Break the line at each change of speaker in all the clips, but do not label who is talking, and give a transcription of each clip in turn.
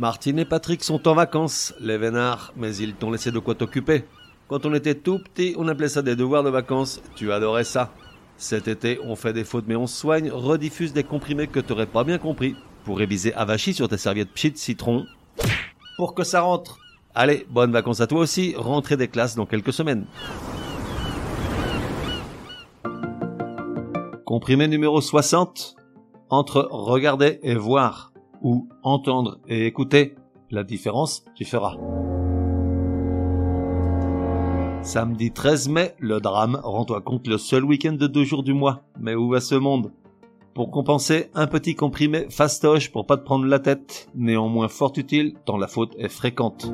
Martine et Patrick sont en vacances, les vénards, mais ils t'ont laissé de quoi t'occuper. Quand on était tout petit, on appelait ça des devoirs de vacances. Tu adorais ça. Cet été, on fait des fautes mais on soigne, rediffuse des comprimés que t'aurais pas bien compris. Pour réviser avachi sur tes serviettes pchit citron. Pour que ça rentre. Allez, bonnes vacances à toi aussi, rentrée des classes dans quelques semaines. Comprimé numéro 60. Entre regarder et voir, ou entendre et écouter, la différence, tu feras. Samedi 13 mai, le drame, rends-toi compte, le seul week-end de deux jours du mois. Mais où va ce monde? Pour compenser, un petit comprimé fastoche pour pas te prendre la tête, néanmoins fort utile tant la faute est fréquente.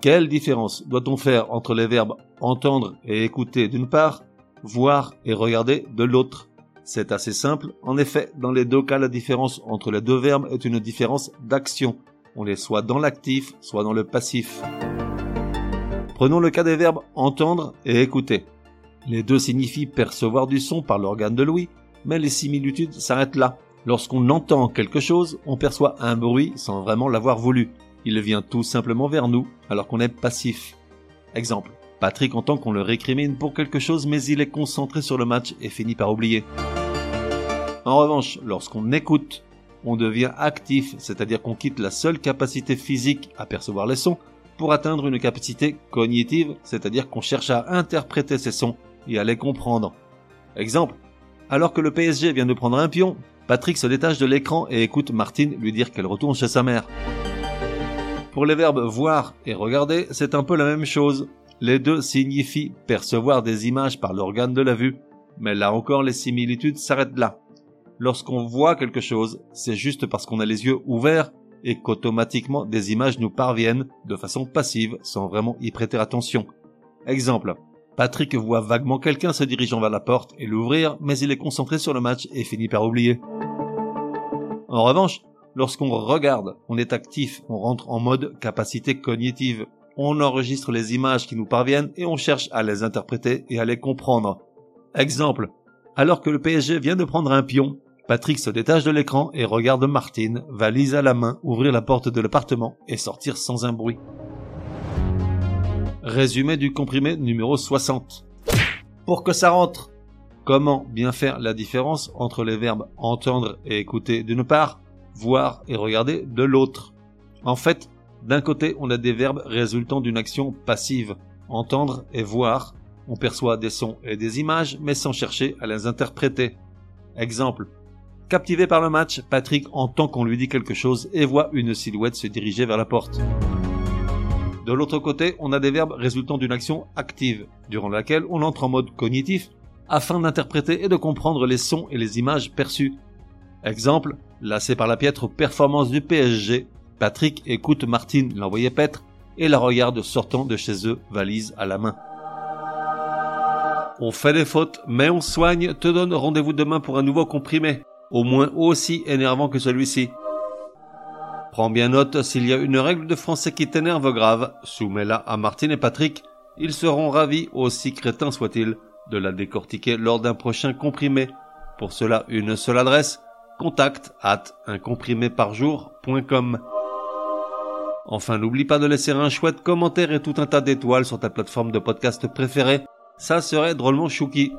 Quelle différence doit-on faire entre les verbes entendre et écouter d'une part, voir et regarder de l'autre? C'est assez simple. En effet, dans les deux cas, la différence entre les deux verbes est une différence d'action. On est soit dans l'actif, soit dans le passif. Prenons le cas des verbes entendre et écouter. Les deux signifient percevoir du son par l'organe de l'ouïe, mais les similitudes s'arrêtent là. Lorsqu'on entend quelque chose, on perçoit un bruit sans vraiment l'avoir voulu. Il vient tout simplement vers nous, alors qu'on est passif. Exemple. Patrick entend qu'on le récrimine pour quelque chose, mais il est concentré sur le match et finit par oublier. En revanche, lorsqu'on écoute, on devient actif, c'est-à-dire qu'on quitte la seule capacité physique à percevoir les sons pour atteindre une capacité cognitive, c'est-à-dire qu'on cherche à interpréter ces sons et à les comprendre. Exemple. Alors que le PSG vient de prendre un pion, Patrick se détache de l'écran et écoute Martine lui dire qu'elle retourne chez sa mère. Pour les verbes voir et regarder, c'est un peu la même chose. Les deux signifient percevoir des images par l'organe de la vue, mais là encore les similitudes s'arrêtent là. Lorsqu'on voit quelque chose, c'est juste parce qu'on a les yeux ouverts et qu'automatiquement des images nous parviennent de façon passive sans vraiment y prêter attention. Exemple. Patrick voit vaguement quelqu'un se dirigeant vers la porte et l'ouvrir, mais il est concentré sur le match et finit par oublier. En revanche, Lorsqu'on regarde, on est actif, on rentre en mode capacité cognitive. On enregistre les images qui nous parviennent et on cherche à les interpréter et à les comprendre. Exemple. Alors que le PSG vient de prendre un pion, Patrick se détache de l'écran et regarde Martine, valise à la main, ouvrir la porte de l'appartement et sortir sans un bruit. Résumé du comprimé numéro 60. Pour que ça rentre. Comment bien faire la différence entre les verbes entendre et écouter d'une part voir et regarder de l'autre? En fait, d'un côté, on a des verbes résultant d'une action passive, entendre et voir. On perçoit des sons et des images, mais sans chercher à les interpréter. Exemple. Captivé par le match, Patrick entend qu'on lui dit quelque chose et voit une silhouette se diriger vers la porte. De l'autre côté, on a des verbes résultant d'une action active, durant laquelle on entre en mode cognitif afin d'interpréter et de comprendre les sons et les images perçues. Exemple, Lassé par la piètre performance du PSG, Patrick écoute Martine l'envoyer paître et la regarde sortant de chez eux, valise à la main. On fait des fautes, mais on soigne, te donne rendez-vous demain pour un nouveau comprimé, au moins aussi énervant que celui-ci. Prends bien note, s'il y a une règle de français qui t'énerve grave, soumets-la à Martine et Patrick, ils seront ravis, aussi crétins soient-ils, de la décortiquer lors d'un prochain comprimé. Pour cela, une seule adresse, contact at uncompriméparjour.com. Enfin, n'oublie pas de laisser un chouette commentaire et tout un tas d'étoiles sur ta plateforme de podcast préférée. Ça serait drôlement chouki.